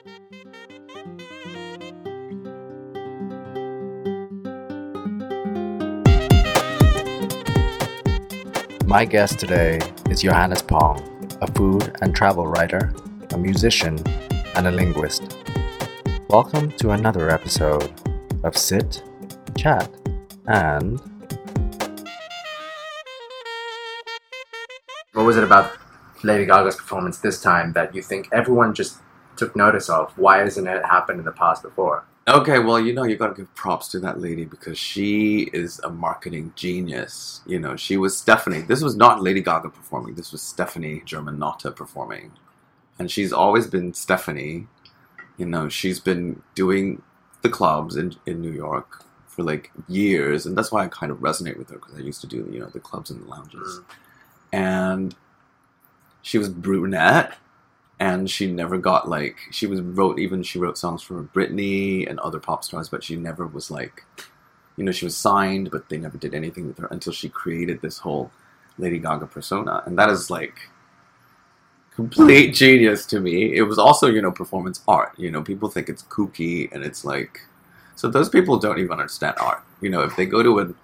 My guest today is Johannes Pong, a food and travel writer, a musician, and a linguist. Welcome to another episode of Sit, Chat, and. What was it about Lady Gaga's performance this time that you think everyone just took notice of? Why hasn't it happened in the past before? Okay, well, you know, you gotta give props to that lady because she is a marketing genius. You know, she was Stephanie. This was not Lady Gaga performing. This was Stephanie Germanotta performing, and she's always been Stephanie. You know, she's been doing the clubs in in New York for like years, and that's why I kind of resonate with her because I used to do you know the clubs and the lounges, mm. and she was brunette and she never got like she was wrote even she wrote songs for Britney and other pop stars, but she never was like you know she was signed, but they never did anything with her until she created this whole Lady Gaga persona, and that is like complete genius to me. It was also you know performance art. You know people think it's kooky and it's like so those people don't even understand art. You know if they go to a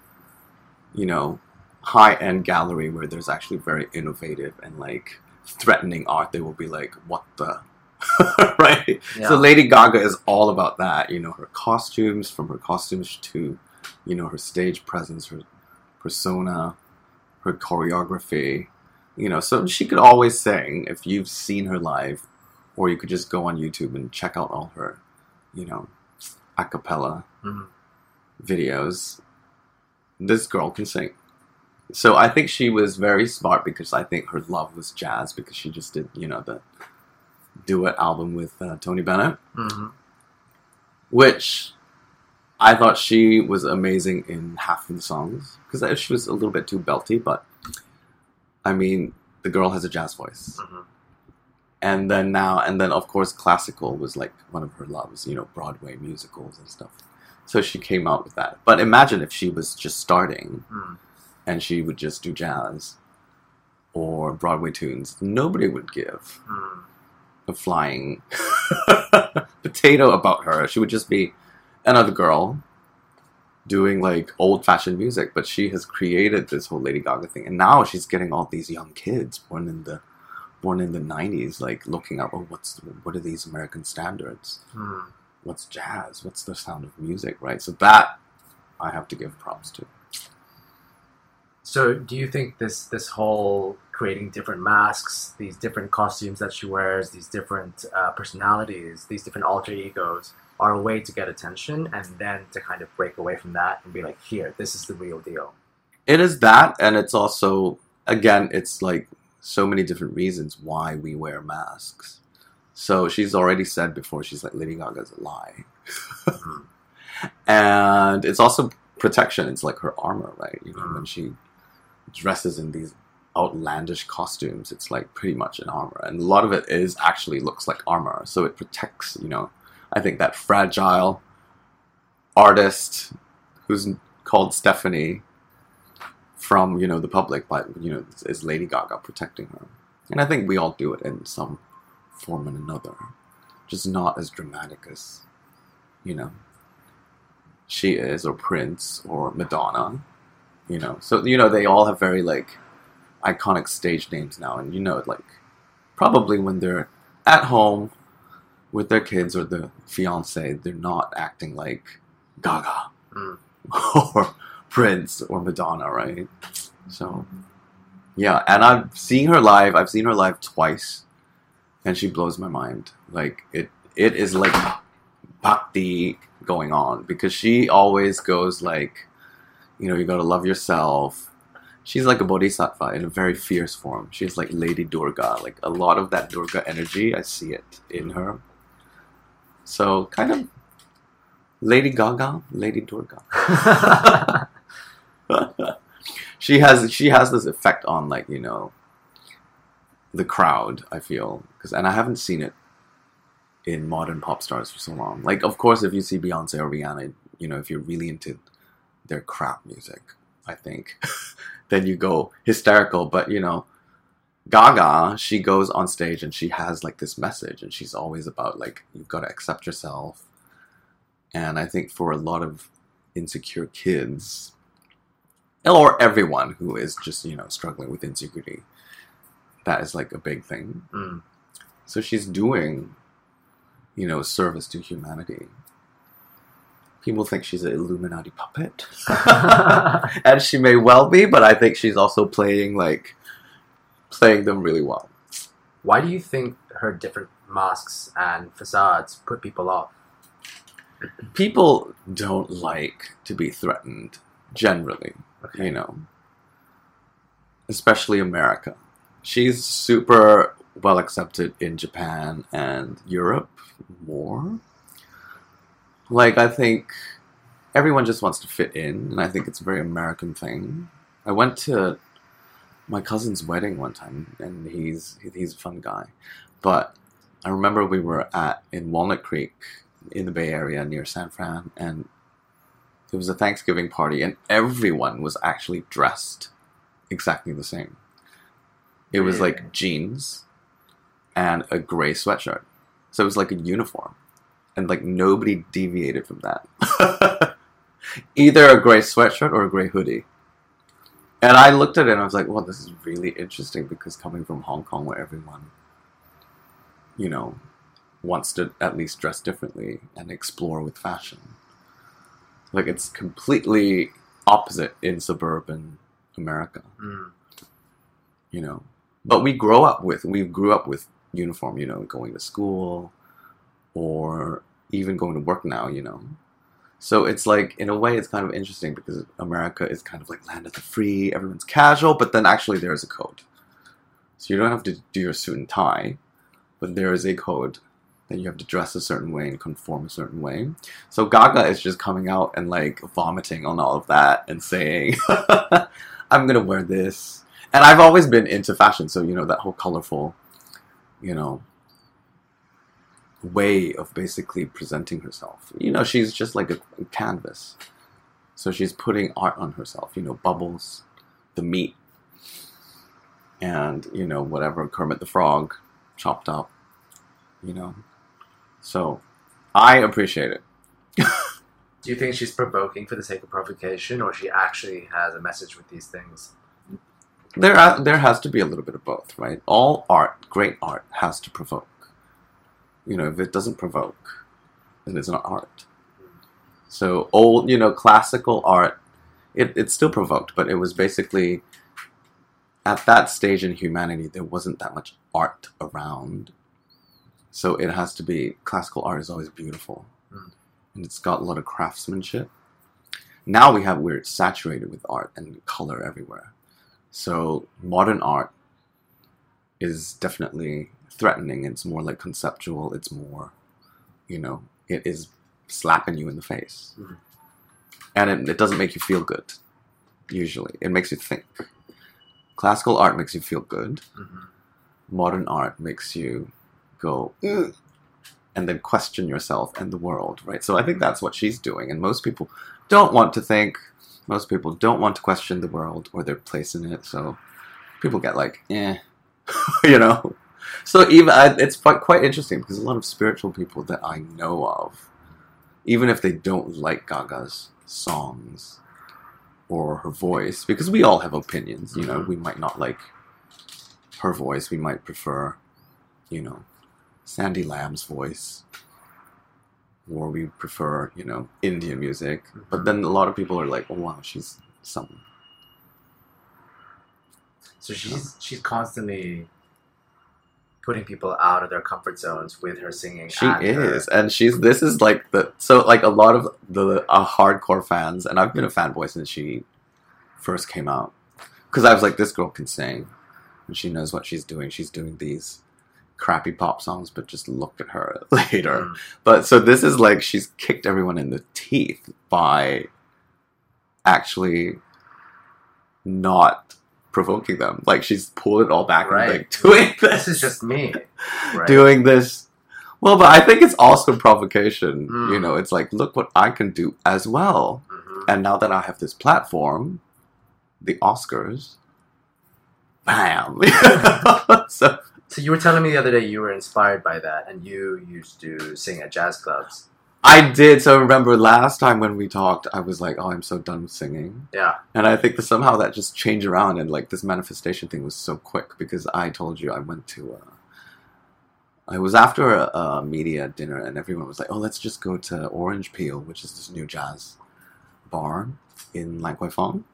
you know high end gallery where there's actually very innovative and like threatening art, they will be like, "What the." right? Yeah. So Lady Gaga is all about that, you know, her costumes, from her costumes to, you know, her stage presence, her persona, her choreography, you know. So she could always sing if you've seen her live, or you could just go on YouTube and check out all her, you know, a cappella Mhm. videos. This girl can sing. So I think she was very smart because I think her love was jazz because she just did, you know, the duet album with uh, Tony Bennett, hmm which I thought she was amazing in half of the songs because she was a little bit too belty, but I mean, the girl has a jazz voice. hmm And then now, and then of course, classical was like one of her loves, you know, Broadway musicals and stuff. So she came out with that. But imagine if she was just starting Mm. And she would just do jazz or Broadway tunes. Nobody would give Mm. a flying potato about her. She would just be another girl doing like old fashioned music, but she has created this whole Lady Gaga thing. And now she's getting all these young kids born in the born in the 90s like looking up oh what's what are these American standards? Mm. What's jazz? What's the sound of music, right? So that I have to give props to. So, do you think this this whole creating different masks, these different costumes that she wears, these different uh, personalities, these different alter egos, are a way to get attention, and then to kind of break away from that and be like, "Here, this is the real deal." It is that, and it's also again, it's like so many different reasons why we wear masks. So she's already said before, she's like Lady Gaga's a lie, and it's also protection. It's like her armor, right? You know, when she dresses in these outlandish costumes, it's like pretty much an armor, and a lot of it is actually looks like armor. So it protects, you know, I think that fragile artist who's called Stephanie from you know the public, but you know is Lady Gaga protecting her, and I think we all do it in some form and another, just not as dramatic as you know she is, or Prince, or Madonna, you know. So you know they all have very like iconic stage names now, and you know like probably when they're at home with their kids or the fiance, they're not acting like Gaga Mm. or Prince or Madonna, right? So, yeah, and I've seen her live. I've seen her live twice, and she blows my mind. Like it, it is like bhakti going on because she always goes like, you know, you gotta love yourself. She's like a bodhisattva in a very fierce form. She's like Lady Durga. Like a lot of that Durga energy, I see it in mm-hmm. her. So kind of Lady Gaga, Lady Durga. she has she has this effect on like you know the crowd. I feel because and I haven't seen it in modern pop stars for so long. Like of course, if you see Beyonce or Rihanna, you know if you're really into their crap music, I think then you go hysterical. But you know Gaga, she goes on stage and she has like this message, and she's always about like you've got to accept yourself. And I think for a lot of insecure kids, or everyone who is just you know struggling with insecurity, that is like a big thing. Mm. So she's doing, you know, service to humanity. People think she's an Illuminati puppet, and she may well be, but I think she's also playing like playing them really well. Why do you think her different masks and facades put people off? People don't like to be threatened generally, Okay. you know, especially America. She's super well accepted in Japan and Europe more. Like, I think everyone just wants to fit in, and I think it's a very American thing. I went to my cousin's wedding one time, and he's he's a fun guy. But I remember we were at in Walnut Creek in the Bay Area near San Fran, and it was a Thanksgiving party, and everyone was actually dressed exactly the same. It was like jeans and a gray sweatshirt, so it was like a uniform, and like nobody deviated from that. Either a gray sweatshirt or a gray hoodie. And I looked at it and I was like, well, this is really interesting because coming from Hong Kong where everyone, you know, wants to at least dress differently and explore with fashion. Like it's completely opposite in suburban America, Mm. you know. But we grow up with we grew up with uniform, you know, going to school or even going to work now, you know. So it's like in a way it's kind of interesting because America is kind of like land of the free, everyone's casual, but then actually there is a code. So you don't have to do your suit and tie, but there is a code that you have to dress a certain way and conform a certain way. So Gaga is just coming out and like vomiting on all of that and saying, I'm gonna wear this. And I've always been into fashion, so you know, that whole colorful, you know, way of basically presenting herself. You know, she's just like a canvas. So she's putting art on herself, you know, bubbles, the meat, and, you know, whatever, Kermit the Frog chopped up, you know. So I appreciate it. Do you think she's provoking for the sake of provocation, or she actually has a message with these things? There, are, there has to be a little bit of both, right? All art, great art, has to provoke. You know, if it doesn't provoke, then it's not art. So old, you know, classical art, it, it still provoked, but it was basically at that stage in humanity, there wasn't that much art around. So it has to be classical art is always beautiful, Mm. and it's got a lot of craftsmanship. Now we have we're saturated with art and color everywhere. So modern art is definitely threatening. It's more like conceptual. It's more, you know, it is slapping you in the face, Mhm. and it, it doesn't make you feel good. Usually, it makes you think. Classical art makes you feel good. hmm Modern art makes you go, "Ugh," and then question yourself and the world, right? So I think that's what she's doing, and most people don't want to think. Most people don't want to question the world or their place in it. So people get like, eh, you know. So even I, it's quite interesting because a lot of spiritual people that I know of, even if they don't like Gaga's songs or her voice, because we all have opinions, you know, Mhm. we might not like her voice. We might prefer, you know, Sandy Lam's voice, or we prefer, you know, Indian music. But then a lot of people are like, "Oh wow, she's something." So she's she's constantly putting people out of their comfort zones with her singing. She and her- is, and she's. This is like the so like a lot of the uh, hardcore fans, and I've been a fanboy since she first came out, because I was like, this girl can sing, and she knows what she's doing. She's doing these crappy pop songs, but just look at her later. Mm. But so this is like she's kicked everyone in the teeth by actually not provoking them. Like she's pulled it all back Right. and like doing this. This is just me. Right? doing this. Well, but I think it's also provocation. Mm. You know, it's like look what I can do as well. Mhm. And now that I have this platform, the Oscars, bam. so So you were telling me the other day you were inspired by that, and you used to sing at jazz clubs. I did. So remember last time when we talked, I was like, "Oh, I'm so done with singing," Yeah. and I think that somehow that just changed around, and like this manifestation thing was so quick because I told you I went to. Uh, I was after a, a media dinner, and everyone was like, "Oh, let's just go to Orange Peel, which is this new jazz bar in Lan Kwai Fong."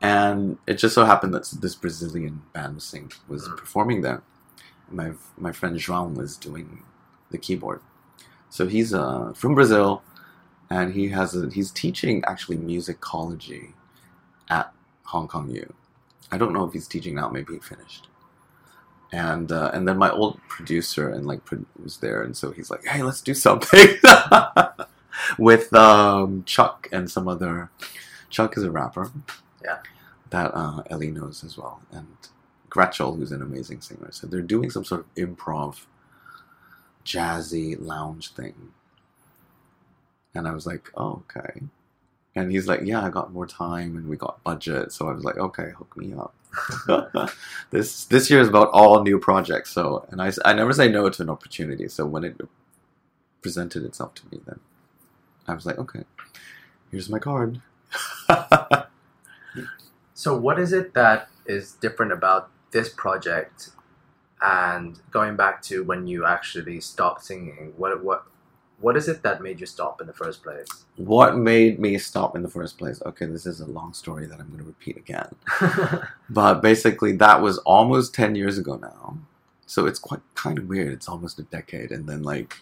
And it just so happened that this Brazilian band was sing, was Mm. performing there. My my friend João was doing the keyboard, so he's uh, from Brazil, and he has a, he's teaching actually musicology at Hong Kong U. I don't know if he's teaching now. Maybe he finished. And uh, and then my old producer and like was there, and so he's like, "Hey, let's do something." With um, Chuck and some other. Chuck is a rapper. Yeah. That uh, Ellie knows as well, and Gretchel, who's an amazing singer. So they're doing some sort of improv, jazzy lounge thing. And I was like, oh, okay. And he's like, yeah, I got more time and we got budget. So I was like, okay, hook me up. this this year is about all new projects. So, and I, I never say no to an opportunity. So when it presented itself to me, then I was like, okay, here's my card. So what is it that is different about this project and going back to when you actually stopped singing? What what what is it that made you stop in the first place? what made me stop in the first place? Okay, this is a long story that I'm going to repeat again. But basically, that was almost 10 years ago now. So it's quite kind of weird. It's almost a decade, and then like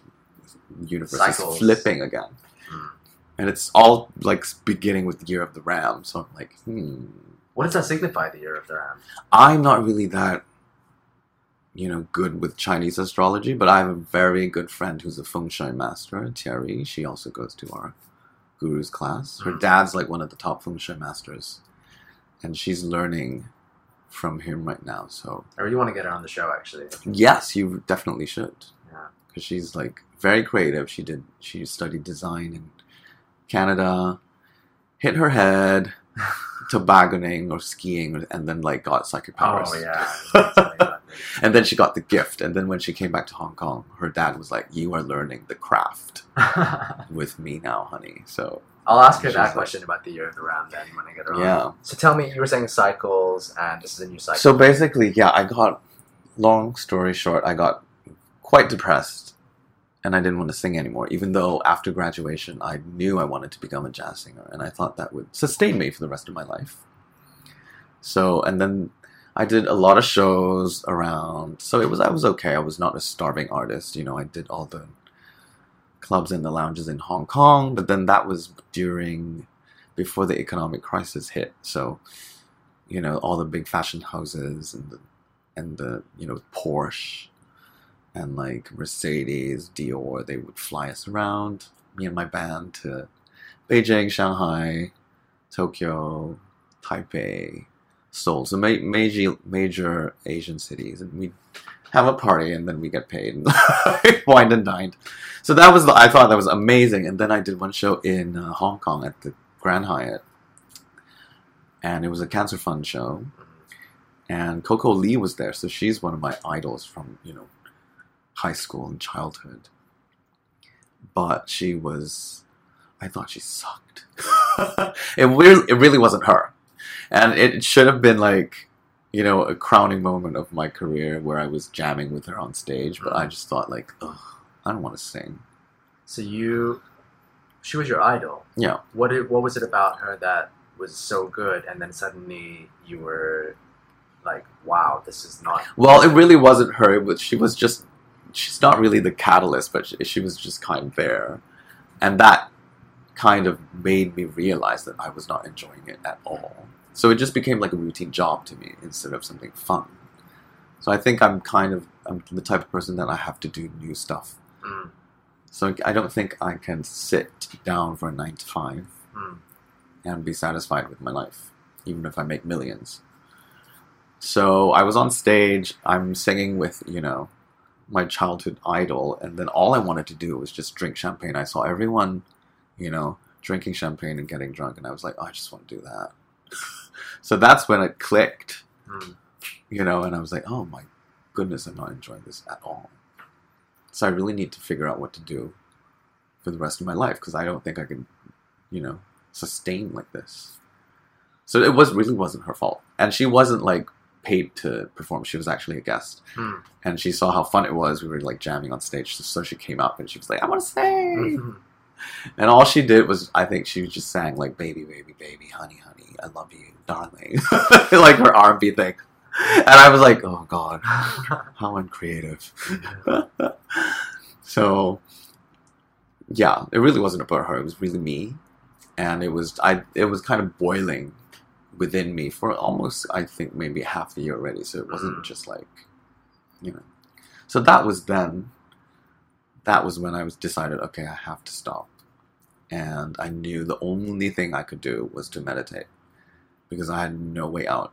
universe Cycles. is flipping again. Mm. And it's all like beginning with the year of the ram. So I'm like, hmm. what does that signify, the year of the ram? I'm not really that, you know, good with Chinese astrology, but I have a very good friend who's a feng shui master, Thierry. She also goes to our guru's class. Her Mhm. dad's like one of the top feng shui masters, and she's learning from him right now. So I really want to get her on the show, actually. yes, you definitely should, Yeah. because she's like very creative. She did she studied design in Canada, hit her head. Tobogganing or skiing, and then like got psychic powers. Oh yeah. And then she got the gift. And then when she came back to Hong Kong, her dad was like, You are learning the craft with me now, honey. So, I'll ask her that like- question about the year of the ram then when I get around. yeah. So tell me, you were saying cycles, and this is a new cycle. So basically, yeah, I got, long story short, I got quite depressed and I didn't want to sing anymore, even though after graduation, I knew I wanted to become a jazz singer and I thought that would sustain me for the rest of my life. So, and then I did a lot of shows around. So it was, I was okay. I was not a starving artist. You know, I did all the clubs and the lounges in Hong Kong, but then that was during, before the economic crisis hit. So, you know, all the big fashion houses and the, and the, you know, Porsche and like Mercedes, Dior, they would fly us around, me and my band, to Beijing, Shanghai, Tokyo, Taipei, Seoul, so ma- major major Asian cities, and we have a party, and then we get paid and wine and dined. So that was the, I thought that was amazing, and then I did one show in uh, Hong Kong at the Grand Hyatt, and it was a cancer fund show, and Coco Lee was there, so she's one of my idols from you know high school and childhood. But she was, I thought she sucked. it really, it really wasn't her, and it should have been like, you know, a crowning moment of my career where I was jamming with her on stage. But I just thought like, ugh, I don't want to sing. So you, she was your idol. Yeah. What it, what was it about her that was so good, and then suddenly you were like, wow, this is not. Well, it really wasn't her. Was, she was just, she's not really the catalyst, but she, she was just kind of there. And that kind of made me realize that I was not enjoying it at all. So it just became like a routine job to me instead of something fun. So I think I'm kind of, I'm the type of person that I have to do new stuff. Mm, So I don't think I can sit down for a nine to five mm. and be satisfied with my life, even if I make millions. So I was on stage, I'm singing with, you know, my childhood idol, and then all I wanted to do was just drink champagne. I saw everyone, you know, drinking champagne and getting drunk, and I was like, oh, I just want to do that. so that's when it clicked. Mm. you know, and I was like, oh my goodness, I'm not enjoying this at all. So I really need to figure out what to do for the rest of my life because I don't think I can, you know, sustain like this. So it was really wasn't her fault, and she wasn't like paid to perform. She was actually a guest, Hmm. and she saw how fun it was. We were like jamming on stage, so, she came up and she was like, "I want to sing," Mhm. and all she did was, I think she just sang like "Baby, baby, baby, honey, honey, I love you, darling," like her R and B thing, and I was like, "Oh God, how uncreative." so yeah, it really wasn't about her. It was really me, and it was I. It was kind of boiling within me for almost I think maybe half a year already. So it wasn't Mm. just like, you know. So that was then. That was when I was decided. Okay, I have to stop, and I knew the only thing I could do was to meditate, because I had no way out.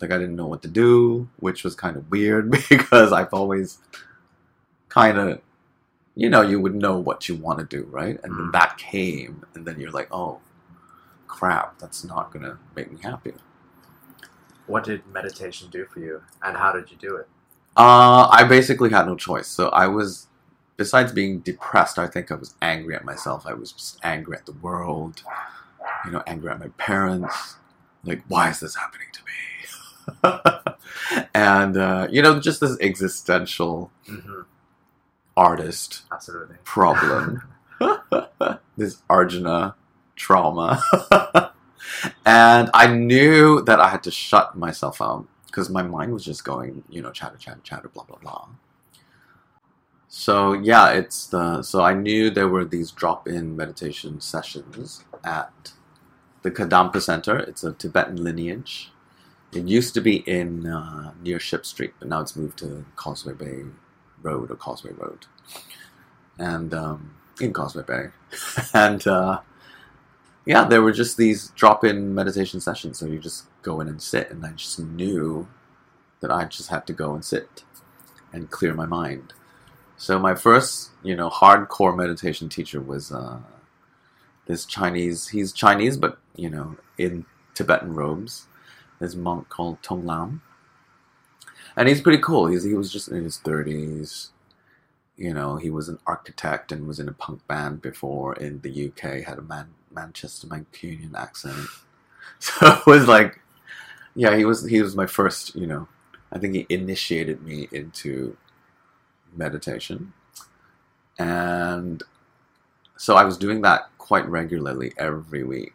Like I didn't know what to do, which was kind of weird because I've always kind of you know, you would know what you want to do, right? And then Mm. that came, and then you're like, oh, crap, that's not going to make me happy. What did meditation do for you, and how did you do it? Uh, I basically had no choice. So I was, besides being depressed, I think I was angry at myself. I was just angry at the world, you know, angry at my parents. Like, why is this happening to me? and, uh, you know, just this existential hmm artist Absolutely. problem. this Arjuna trauma. and I knew that I had to shut myself out because my mind was just going, you know, chatter, chatter, chatter, blah, blah, blah. So yeah, it's the so I knew there were these drop-in meditation sessions at the Kadampa Center. It's a Tibetan lineage. It used to be in uh, near Ship Street, but now it's moved to Causeway Bay Road or Causeway Road, and um, in Causeway Bay, and uh, yeah, there were just these drop-in meditation sessions. So you just go in and sit, and I just knew that I just had to go and sit and clear my mind. So my first, you know, hardcore meditation teacher was uh, this Chinese. He's Chinese, but you know, in Tibetan robes. This monk called Tong Lam, and he's pretty cool. He's he was just in his thirties. You know, he was an architect and was in a punk band before in the UK. Had a man Manchester Mancunian accent, so it was like, yeah, he was he was my first. You know, I think he initiated me into meditation, and so I was doing that quite regularly every week.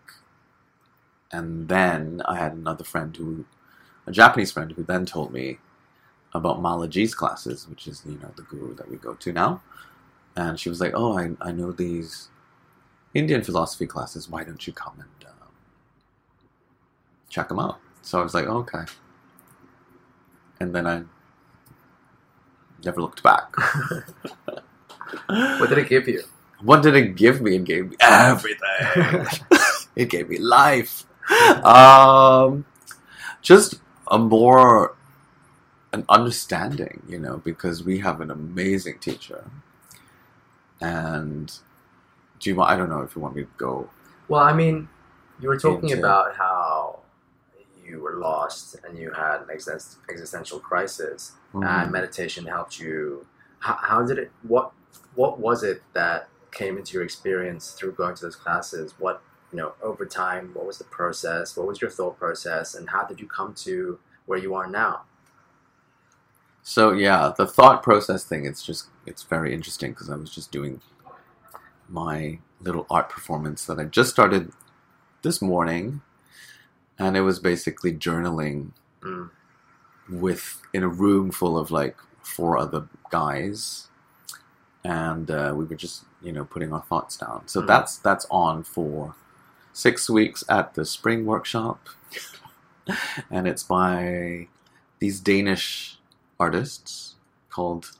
And then I had another friend who, a Japanese friend, who then told me about Malaji's classes, which is, you know, the guru that we go to now. And she was like, Oh, I, I know these Indian philosophy classes. Why don't you come and um, check them out? So I was like, oh, Okay. And then I never looked back. What did it give you? What did it give me? It gave me everything. it gave me life. Um, just a more an understanding, you know, because we have an amazing teacher. And do you want? I don't know if you want me to go. Well, I mean, you were talking Into- about how you were lost and you had an exist- existential crisis, and meditation helped you. How, how did it? What What was it that came into your experience through going to those classes? What you know over time? What was the process? What was your thought process? And how did you come to where you are now? So yeah, the thought process thing. It's just it's very interesting because I was just doing my little art performance that I just started this morning, and it was basically journaling Mm. with in a room full of like four other guys, and uh, we were just you know putting our thoughts down. So Mm. that's that's on for six weeks at the spring workshop, and it's by these Danish artists called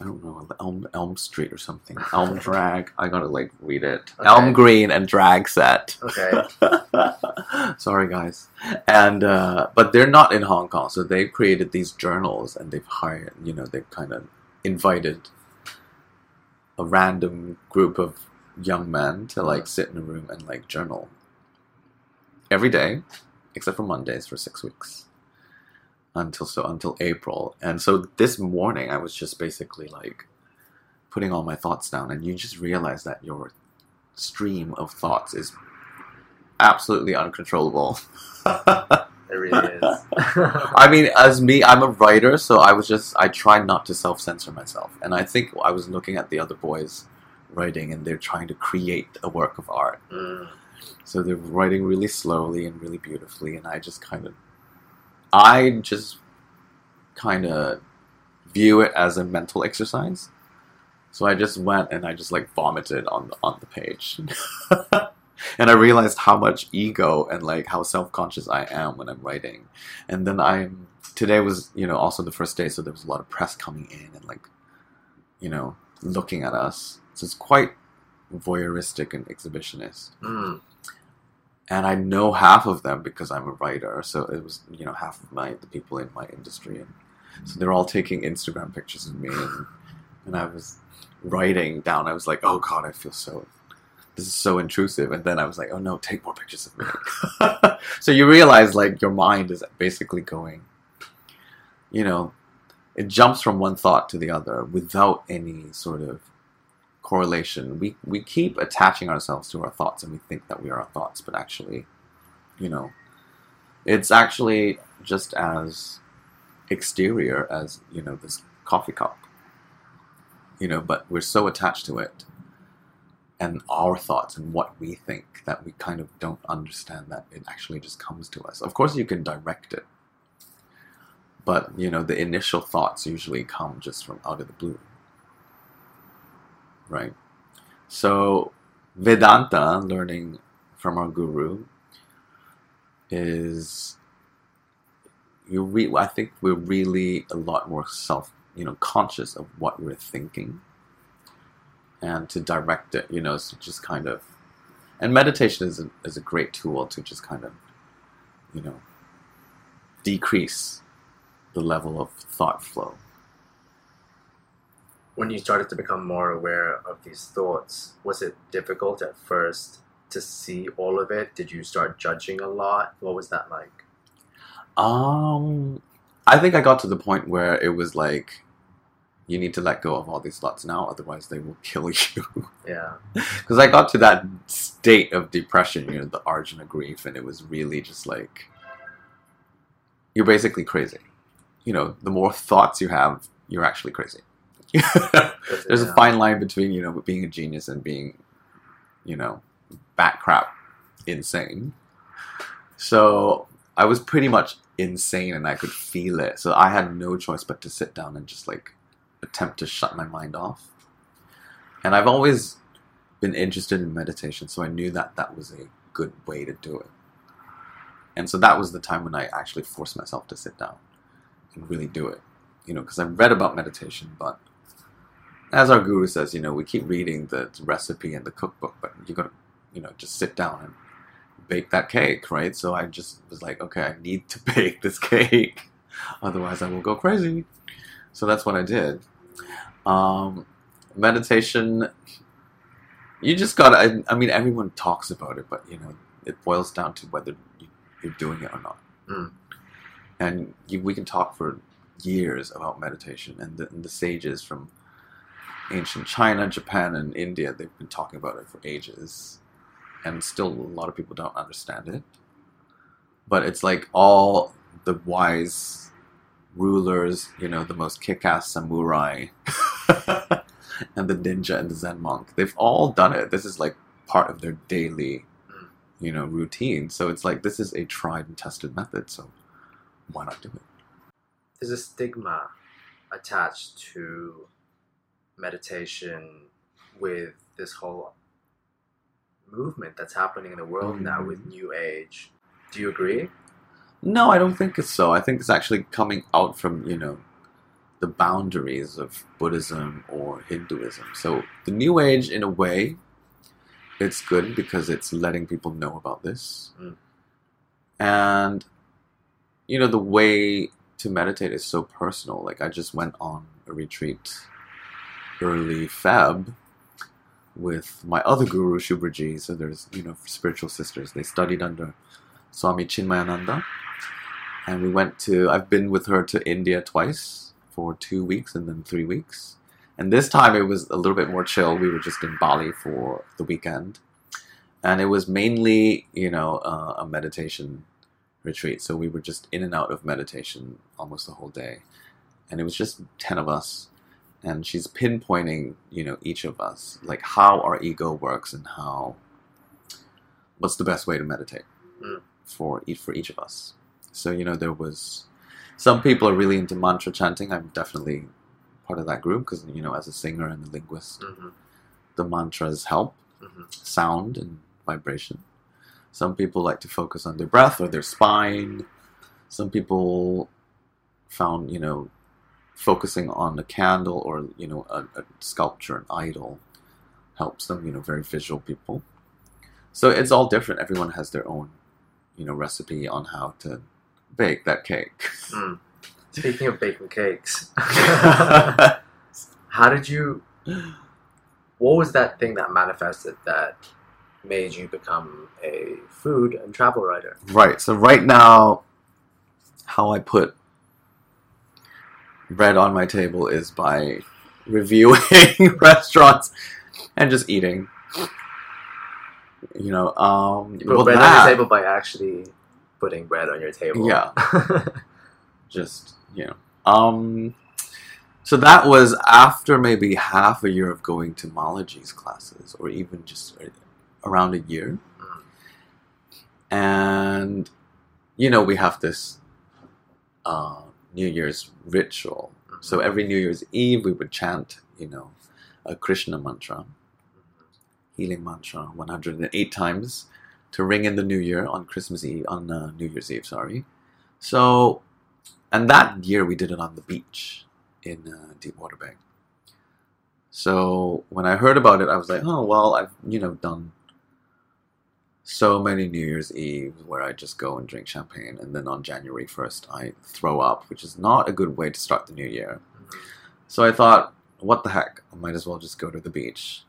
I don't know Elm Elm Street or something Elm Drag. I gotta like read it. Okay. Elmgreen and Dragset. Okay. Sorry, guys. And uh, but they're not in Hong Kong, so they've created these journals, and they've hired, you know, they've kind of invited a random group of young man to like sit in a room and like journal every day, except for Mondays for six weeks. until so until April. And so this morning I was just basically like putting all my thoughts down and you just realize that your stream of thoughts is absolutely uncontrollable. It really is. I mean, as me, I'm a writer, so I was just I tried not to self censor myself. And I think I was looking at the other boys writing and they're trying to create a work of art. Mm. So they're writing really slowly and really beautifully, and I just kind of, I just kind of view it as a mental exercise. So I just went and I just like vomited on the on the page, and I realized how much ego and like how self conscious I am when I'm writing. And then I'm today was you know also the first day, so there was a lot of press coming in and like, you know, looking at us. So it's quite voyeuristic and exhibitionist Mm. and I know half of them because I'm a writer. So it was you know half of my the people in my industry, and so they're all taking Instagram pictures of me, and, and I was writing down. I was like, oh god, I feel so. This is so intrusive, and then I was like, oh no, take more pictures of me. so you realize like your mind is basically going, you know, it jumps from one thought to the other without any sort of correlation. We we keep attaching ourselves to our thoughts and we think that we are our thoughts, but actually, you know, it's actually just as exterior as, you know, this coffee cup. You know, but we're so attached to it and our thoughts and what we think that we kind of don't understand that it actually just comes to us. Of course you can direct it. But, you know, the initial thoughts usually come just from out of the blue right? So, Vedanta, learning from our guru, is you re- I think we're really a lot more self, you know, conscious of what we're thinking, and to direct it, you know, so just kind of, and meditation is a, is a great tool to just kind of, you know, decrease the level of thought flow. When you started to become more aware of these thoughts, was it difficult at first to see all of it? Did you start judging a lot? What was that like? Um, I think I got to the point where it was like, you need to let go of all these thoughts now, otherwise they will kill you. Yeah. Because I got to that state of depression, you know, the Arjuna grief, and it was really just like, you're basically crazy. You know, the more thoughts you have, you're actually crazy. There's a fine line between, you know, being a genius and being, you know, bat crap insane. So I was pretty much insane and I could feel it. So I had no choice but to sit down and just like attempt to shut my mind off. And I've always been interested in meditation, so I knew that that was a good way to do it. And so that was the time when I actually forced myself to sit down and really do it. You know, because I've read about meditation, but as our guru says, you know, we keep reading the recipe and the cookbook, but you gotta, you know, just sit down and bake that cake, right? So I just was like, okay, I need to bake this cake, otherwise I will go crazy. So that's what I did. Um, meditation, you just gotta. I, I mean, everyone talks about it, but you know, it boils down to whether you, you're doing it or not. Mm. And you, we can talk for years about meditation, and the, and the sages from ancient China, Japan, and India, they've been talking about it for ages, and still a lot of people don't understand it. But it's like all the wise rulers, you know, the most kick-ass samurai, and the ninja and the Zen monk, they've all done it. This is like part of their daily, you know, routine. So it's like this is a tried and tested method. So why not do it? There's a stigma attached to meditation with this whole movement that's happening in the world now with New Age. Do you agree? No, I don't think it's so. I think it's actually coming out from, you know, the boundaries of Buddhism or Hinduism. So the New Age, in a way, it's good because it's letting people know about this. Mm. And, you know, the way to meditate is so personal. Like, I just went on a retreat early Feb with my other guru, Shubraji. So there's, you know, spiritual sisters. They studied under Swami Chinmayananda. and we went to. I've been with her to India twice for two weeks and then three weeks. And this time it was a little bit more chill. We were just in Bali for the weekend, and it was mainly, you know, uh, a meditation retreat. So we were just in and out of meditation almost the whole day, and it was just ten of us. And she's pinpointing, you know, each of us, like how our ego works and how what's the best way to meditate Mm. for each for each of us. So you know, there was some people are really into mantra chanting. I'm definitely part of that group because you know, as a singer and a linguist, hmm the mantras help hmm sound and vibration. Some people like to focus on their breath or their spine. Some people found, you know, focusing on a candle or, you know, a, a sculpture, an idol helps them, you know, very visual people. So it's all different. Everyone has their own, you know, recipe on how to bake that cake. Mm. Speaking of baking cakes, how did you? What was that thing that manifested that made you become a food and travel writer? Right. So right now, how I put bread on my table is by reviewing restaurants and just eating. You know, um, You put well, bread that- on your table by actually putting bread on your table. Yeah. just you know um so that was after maybe half a year of going to Malaji's classes or even just around a year Mm. and you know we have this uh new year's ritual so every new year's eve we would chant you know a krishna mantra healing mantra 108 times to ring in the new year on christmas eve on uh, new year's eve sorry so and that year we did it on the beach in uh, Deepwater Bay. So when I heard about it, I was like, oh well, I've you know done so many New Year's Eve where I just go and drink champagne, and then on January first I throw up, which is not a good way to start the new year. Mhm. So I thought, what the heck? I might as well just go to the beach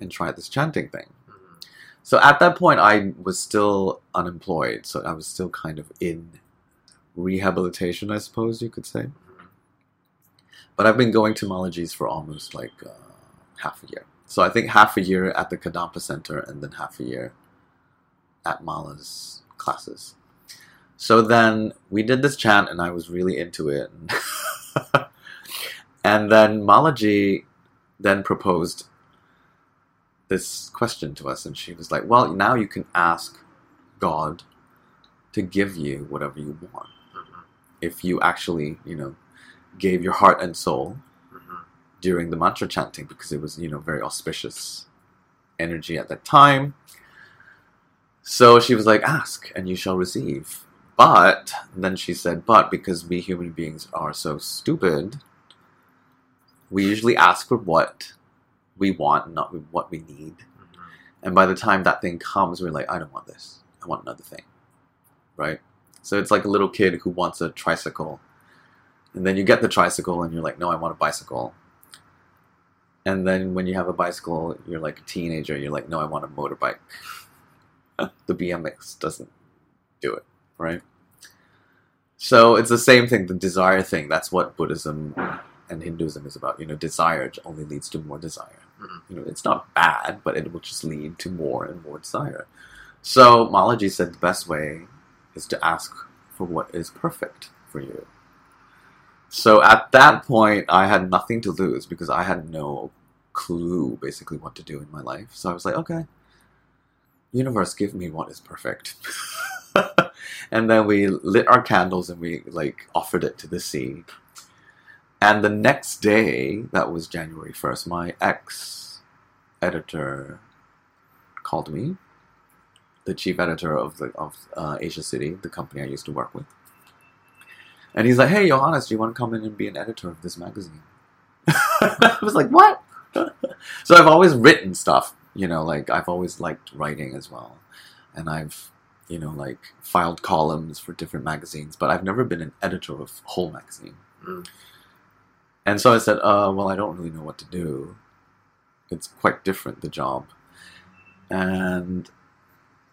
and try this chanting thing. Mhm. So at that point, I was still unemployed, so I was still kind of in rehabilitation, I suppose you could say. Mhm. But I've been going to Malaji's for almost like uh, half a year. So I think half a year at the Kadampa Center and then half a year at Mala's classes. So then we did this chant and I was really into it. and then Malaji then proposed this question to us and she was like, well, now you can ask God to give you whatever you want Mhm. if you actually, you know, gave your heart and soul Mhm. during the mantra chanting because it was, you know, very auspicious energy at that time. So she was like, ask and you shall receive. But then she said, but because we human beings are so stupid, we usually ask for what we want, not what we need. Mhm. And by the time that thing comes, we're like, I don't want this. I want another thing. Right? So it's like a little kid who wants a tricycle. And then you get the tricycle and you're like, no, I want a bicycle. And then when you have a bicycle, you're like a teenager, you're like, no, I want a motorbike. The BMX doesn't do it, right? So it's the same thing, the desire thing. That's what Buddhism and Hinduism is about. You know, desire only leads to more desire. Mhm. You know, it's not bad, but it will just lead to more and more desire. So Malaji said the best way is to ask for what is perfect for you. So at that point, I had nothing to lose because I had no clue basically what to do in my life. So I was like, okay, universe, give me what is perfect. and then we lit our candles and we like offered it to the sea. And the next day, that was January 1st, my ex editor called me, the chief editor of the of uh, Asia City, the company I used to work with. And he's like, "Hey, Johannes, do you want to come in and be an editor of this magazine?" I was like, "What?" so I've always written stuff, you know, like I've always liked writing as well, and I've, you know, like filed columns for different magazines, but I've never been an editor of a whole magazine. Mm. And so I said, uh, "Well, I don't really know what to do. It's quite different the job." And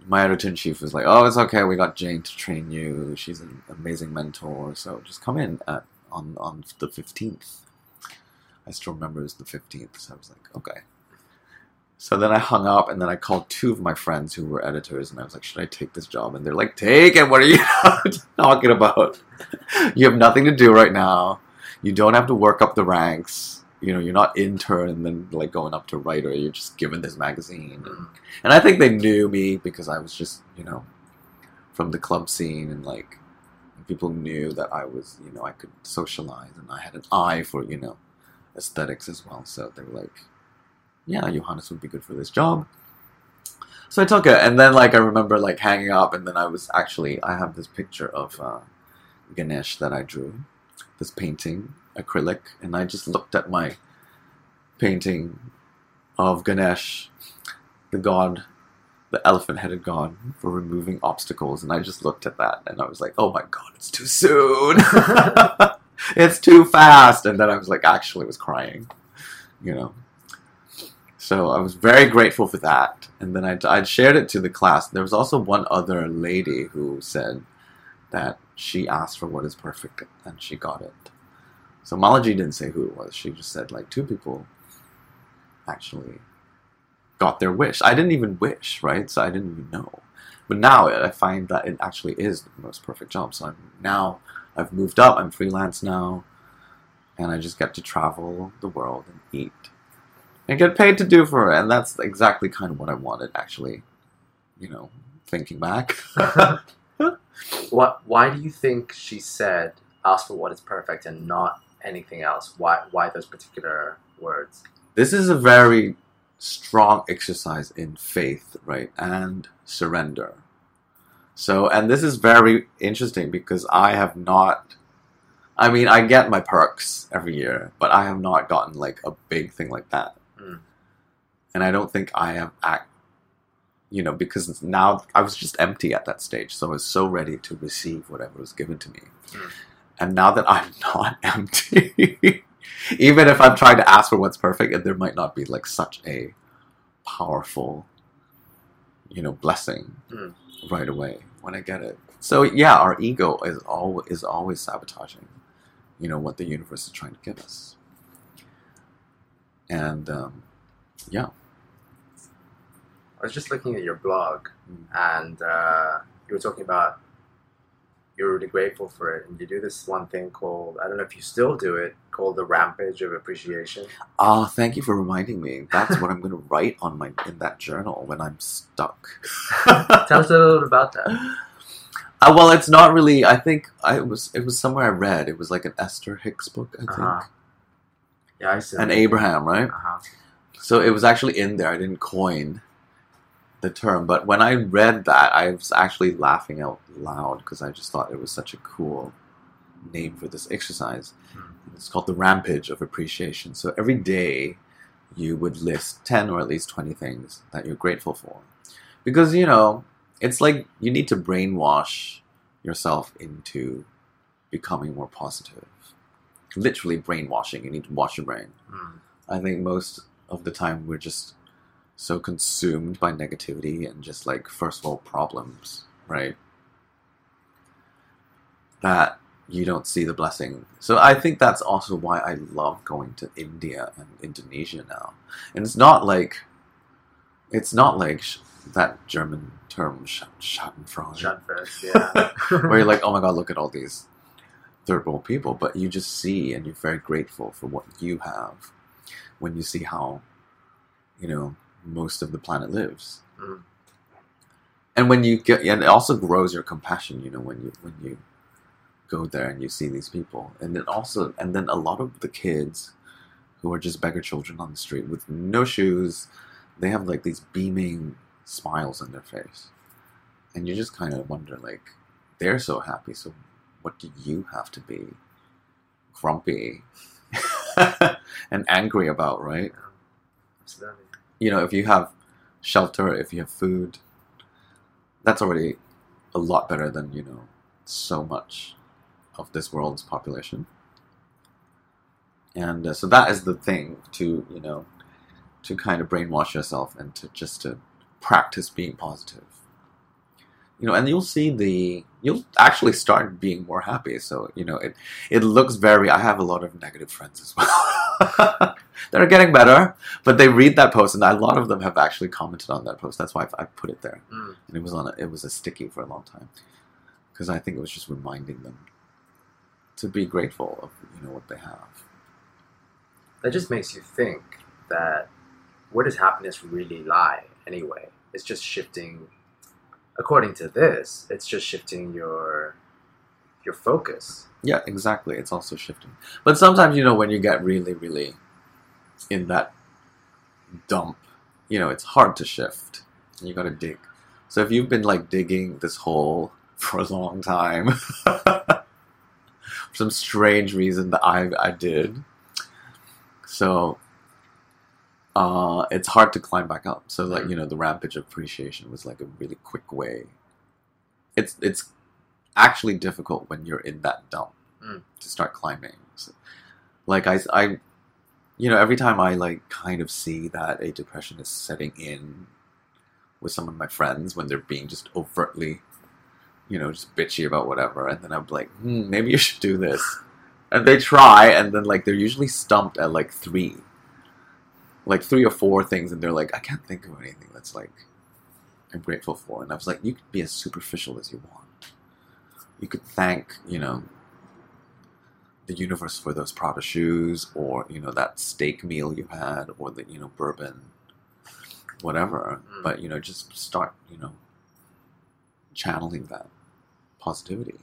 my editor in chief was like, "Oh, it's okay. We got Jane to train you. She's an amazing mentor. So just come in at, on on the fifteenth. I still remember it was the fifteenth. So I was like, "Okay." So then I hung up, and then I called two of my friends who were editors, and I was like, "Should I take this job?" And they're like, "Take it. What are you talking about? you have nothing to do right now. You don't have to work up the ranks." You know, you're not intern and then like going up to writer. You're just given this magazine, and and I think they knew me because I was just, you know, from the club scene and like people knew that I was, you know, I could socialize and I had an eye for, you know, aesthetics as well. So they were like, yeah, Johannes would be good for this job. So I took it. And then like I remember like hanging up and then I was actually, I have this picture of uh, Ganesh that I drew, this painting, acrylic, and I just looked at my painting of Ganesh the god, the elephant headed god, for removing obstacles. And I just looked at that and I was like, oh my god, it's too soon. it's too fast. And then I was like, actually, was crying, you know. So I was very grateful for that. And then I, I shared it to the class. There was also one other lady who said that she asked for what is perfect and she got it. So Malaji didn't say who it was. She just said like two people actually got their wish. I didn't even wish, right? So I didn't even know. But now I find that it actually is the most perfect job. So I'm now I've moved up. I'm freelance now, and I just get to travel the world and eat and get paid to do for it. And that's exactly kind of what I wanted, actually. You know, thinking back. what? Why do you think she said ask for what is perfect and not anything else? Why? Why those particular words? This is a very strong exercise in faith, right, and surrender. So, and this is very interesting because I have not. I mean, I get my perks every year, but I have not gotten like a big thing like that. And I don't think I am act. You know, because now I was just empty at that stage, so I was so ready to receive whatever was given to me. Mm. And now that I'm not empty, even if I'm trying to ask for what's perfect, and there might not be like such a powerful, you know, blessing Mm. right away when I get it. So yeah, our ego is al- is always sabotaging, you know, what the universe is trying to give us. And um, yeah, was just looking at your blog, Mm. and uh, you were talking about you're really grateful for it, and you do this one thing called I don't know if you still do it called the Rampage of Appreciation. ah, thank you for reminding me. That's what I'm going to write on my in that journal when I'm stuck. Tell us a little bit about that. Uh, well, it's not really. I think I it was it was somewhere I read. It was like an Esther Hicks book, I think, Uh-huh. Yeah, I see. and Abraham, right? Uh-huh. So it was actually in there. I didn't coin the term, but when I read that, I was actually laughing out loud because I just thought it was such a cool name for this exercise. Hmm. It's called the Rampage of Appreciation. So every day you would list 10 or at least 20 things that you're grateful for. Because, you know, it's like you need to brainwash yourself into becoming more positive. Literally brainwashing. You need to wash your brain. Mm. I think most of the time we're just so consumed by negativity and just like first world problems, right? That you don't see the blessing. So I think that's also why I love going to India and Indonesia now. And it's not like it's not like sh- that German term sh- Schadenfreude yeah. where you're like, oh my god, look at all these third world people, but you just see and you're very grateful for what you have when you see how, you know, most of the planet lives. Mm. And when you get, and it also grows your compassion, you know, when you when you go there and you see these people, and then also, and then a lot of the kids who are just beggar children on the street with no shoes, they have like these beaming smiles on their face, and you just kind of wonder, like, they're so happy, so what do you have to be grumpy and angry about, right? Absolutely. You know, if you have shelter, if you have food, that's already a lot better than, you know, so much of this world's population. And uh, so that is the thing to, you know, to kind of brainwash yourself and to just to practice being positive. You know, and you'll see the you'll actually start being more happy. So you know, it it looks very. I have a lot of negative friends as well. They're getting better, but they read that post, and a lot of them have actually commented on that post. That's why I, I put it there, Mm. and it was on a, it was a sticky for a long time because I think it was just reminding them to be grateful of you know what they have. That just makes you think that where does happiness really lie anyway? It's just shifting. According to this, it's just shifting your your focus. Yeah, exactly. It's also shifting. But sometimes, you know, when you get really, really in that dump, you know, it's hard to shift. You gotta dig. So if you've been like digging this hole for a long time, for some strange reason that I I did, so uh, it's hard to climb back up. So like you know, the rampage of appreciation was like a really quick way. It's it's actually difficult when you're in that dump Mm. to start climbing. So, like I, I, you know, every time I like kind of see that a depression is setting in with some of my friends when they're being just overtly, you know, just bitchy about whatever, and then I'm like, hmm, maybe you should do this, and they try, and then like they're usually stumped at like three, like three or four things, and they're like, I can't think of anything that's like I'm grateful for, and I was like, you could be as superficial as you want. You could thank, you know, the universe for those Prada shoes, or you know that steak meal you had, or the you know bourbon, whatever. Mm. But you know, just start you know channeling that positivity.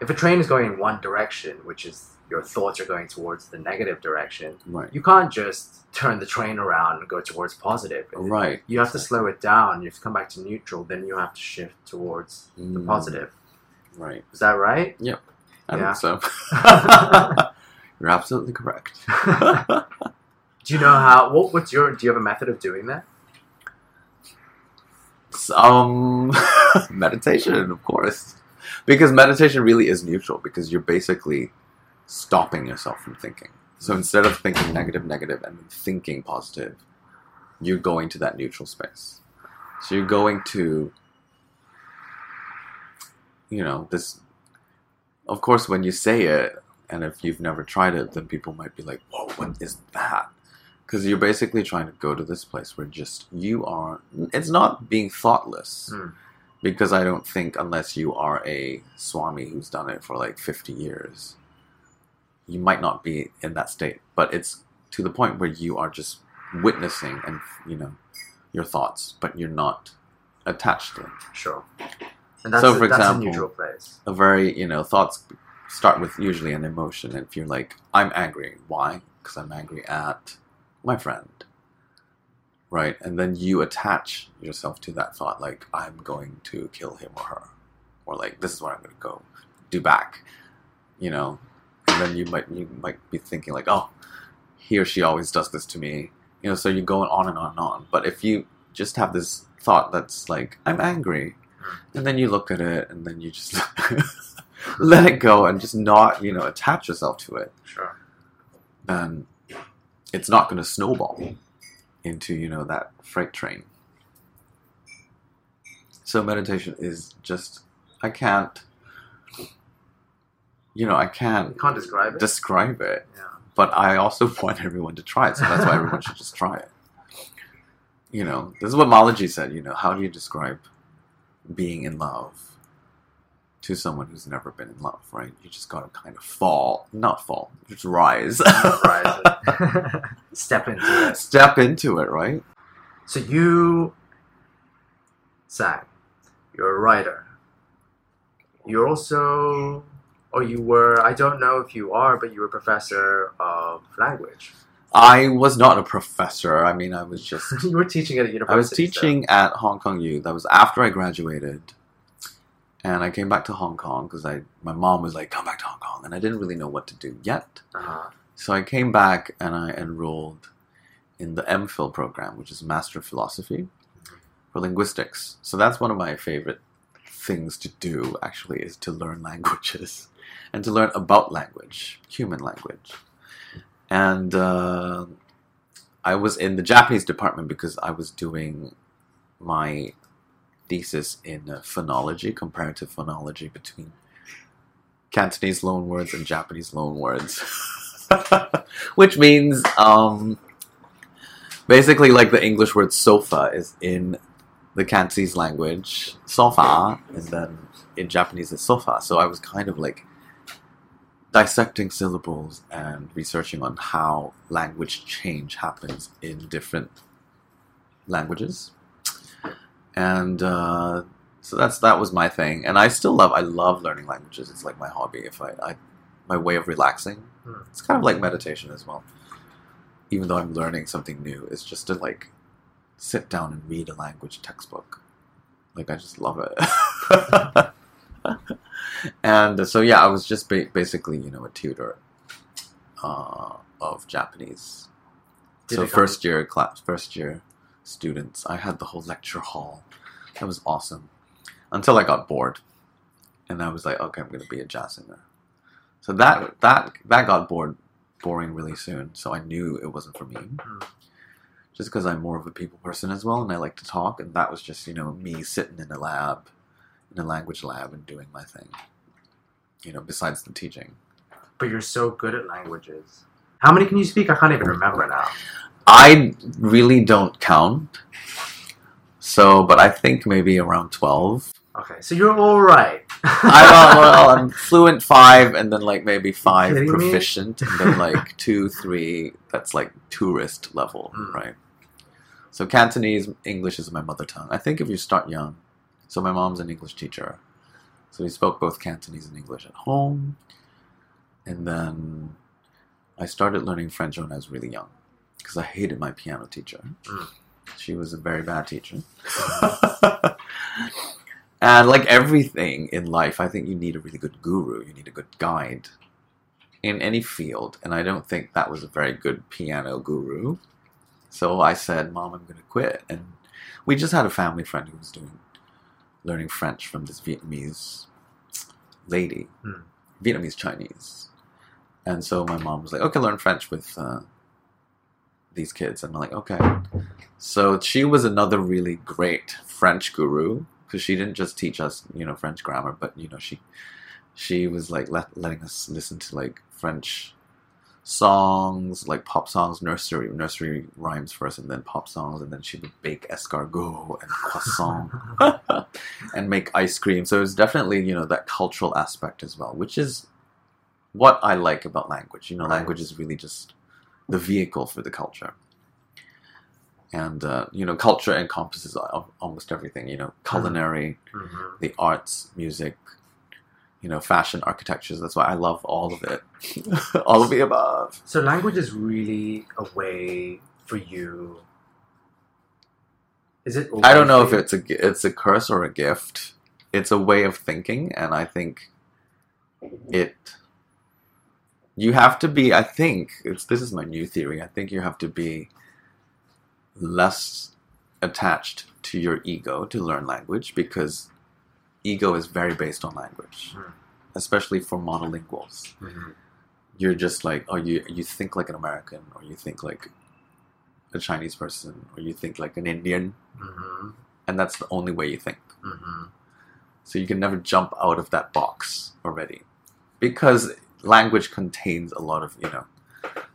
If a train is going in one direction, which is your thoughts are going towards the negative direction, Right. you can't just turn the train around and go towards positive. Right. You have to slow it down. You have to come back to neutral. Then you have to shift towards the Mm, positive. Right. Is that right? Yep. I Yeah. think so. You're absolutely correct. Do you know how? What, what's your? Do you have a method of doing that? um meditation of course because meditation really is neutral because you're basically stopping yourself from thinking. So instead of thinking negative negative and then thinking positive you're going to that neutral space. So you're going to you know this of course when you say it and if you've never tried it then people might be like whoa what is that? Because you're basically trying to go to this place where just you are it's not being thoughtless. Hmm. because i don't think unless you are a swami who's done it for like 50 years you might not be in that state but it's to the point where you are just witnessing and you know your thoughts but you're not attached to them. Sure. And that's, So, for that's example- a neutral place. a very you know thoughts start with usually an emotion. And if you're like i'm angry. Why? Because i'm angry at my friend. Right? And then you attach yourself to that thought like i'm going to kill him or her. Or like this is what i'm going to go. Do back. You know and then you might you might be thinking like oh he or she always does this to me. You know so you're going on and on and on. But if you just have this thought that's like i'm angry mm-hmm. and then you look at it and then you just let it go and just not you know attach yourself to it Sure. then it's not going to snowball into you know that freight train. So meditation is just i can't you know i can't can't describe it. describe it yeah. but I also want everyone to try it, so that's why everyone should just try it. You know, this is what Malaji said. You know, how do you describe being in love to someone who's never been in love? Right? You just gotta kind of fall, not fall, just rise, Rise. Step into it. step into it. Right? So you sang. You're a writer. You're also, or you were. I don't know if you are, but you were a professor of language. I was not a professor. I mean, I was just you were teaching at a university. I was so- teaching at Hong Kong U. That was after I graduated, and I came back to Hong Kong because I my mom was like, "Come back to Hong Kong," and I didn't really know what to do yet. Uh-huh. So I came back and I enrolled in the MPhil program, which is Master of Philosophy for linguistics. So that's one of my favorite things to do. Actually, is to learn languages and to learn about language, human language. And uh, I was in the Japanese department because I was doing my thesis in uh, phonology, comparative phonology between Cantonese loanwords and Japanese loanwords, which means um, basically like the English word sofa is in the Cantonese language sofa, and then in Japanese it's sofa. So I was kind of like dissecting syllables and researching on how language change happens in different languages. And uh, so that's that was my thing, and I still love I love learning languages. It's like my hobby. If I, I my way of relaxing, Hmm. it's kind of like meditation as well. Even though I'm learning something new, it's just to like sit down and read a language textbook. Like I just love it. and so yeah, I was just ba- basically you know a tutor uh, of Japanese. Did so first year class, first year students, I had the whole lecture hall. That was awesome. Until I got bored, and I was like, okay, I'm going to be a jazz singer. So that that that got bored, boring really soon. So I knew it wasn't for me. Mm. Just because I'm more of a people person as well, and I like to talk, and that was just you know me sitting in a lab, in a language lab, and doing my thing. You know, besides the teaching. But you're so good at languages. How many can you speak? I can't even remember now. I really don't count. So, but I think maybe around twelve. Okay, so you're all right. I well, I'm fluent five, and then like maybe five proficient, and then like two, three. That's like tourist level, Mm. right? So Cantonese English is my mother tongue. I think if you start young, so my mom's an English teacher, so we spoke both Cantonese and English at home, and then I started learning French when I was really young because I hated my piano teacher. Mm. She was a very bad teacher. and like everything in life, I think you need a really good guru. You need a good guide in any field. And I don't think that was a very good piano guru. So I said, Mom, I'm going to quit. And we just had a family friend who was doing learning French from this Vietnamese lady, Hmm. Vietnamese Chinese. And so my mom was like, okay, learn French with uh, these kids. And I'm like, okay. So she was another really great French guru because she didn't just teach us, you know, French grammar, but you know, she she was like let, letting us listen to like French songs, like pop songs, nursery nursery rhymes first, and then pop songs, and then she would bake escargot and croissant and make ice cream. So it was definitely you know that cultural aspect as well, which is what I like about language. You know, Right. language is really just the vehicle for the culture. And uh, you know, culture encompasses almost everything. You know, culinary, Mhm. the arts, music, you know, fashion, architectures. That's why I love all of it, all of the above. So language is really a way for you. Is it? I don't know if you- it's a it's a curse or a gift. It's a way of thinking, and I think it. You have to be. I think it's. This is my new theory. I think you have to be less attached to your ego to learn language because ego is very based on language, Hmm. especially for monolinguals. Mhm. You're just like, oh, you you think like an American, or you think like a Chinese person, or you think like an Indian, Mhm. and that's the only way you think. Mhm. So you can never jump out of that box already, because language contains a lot of you know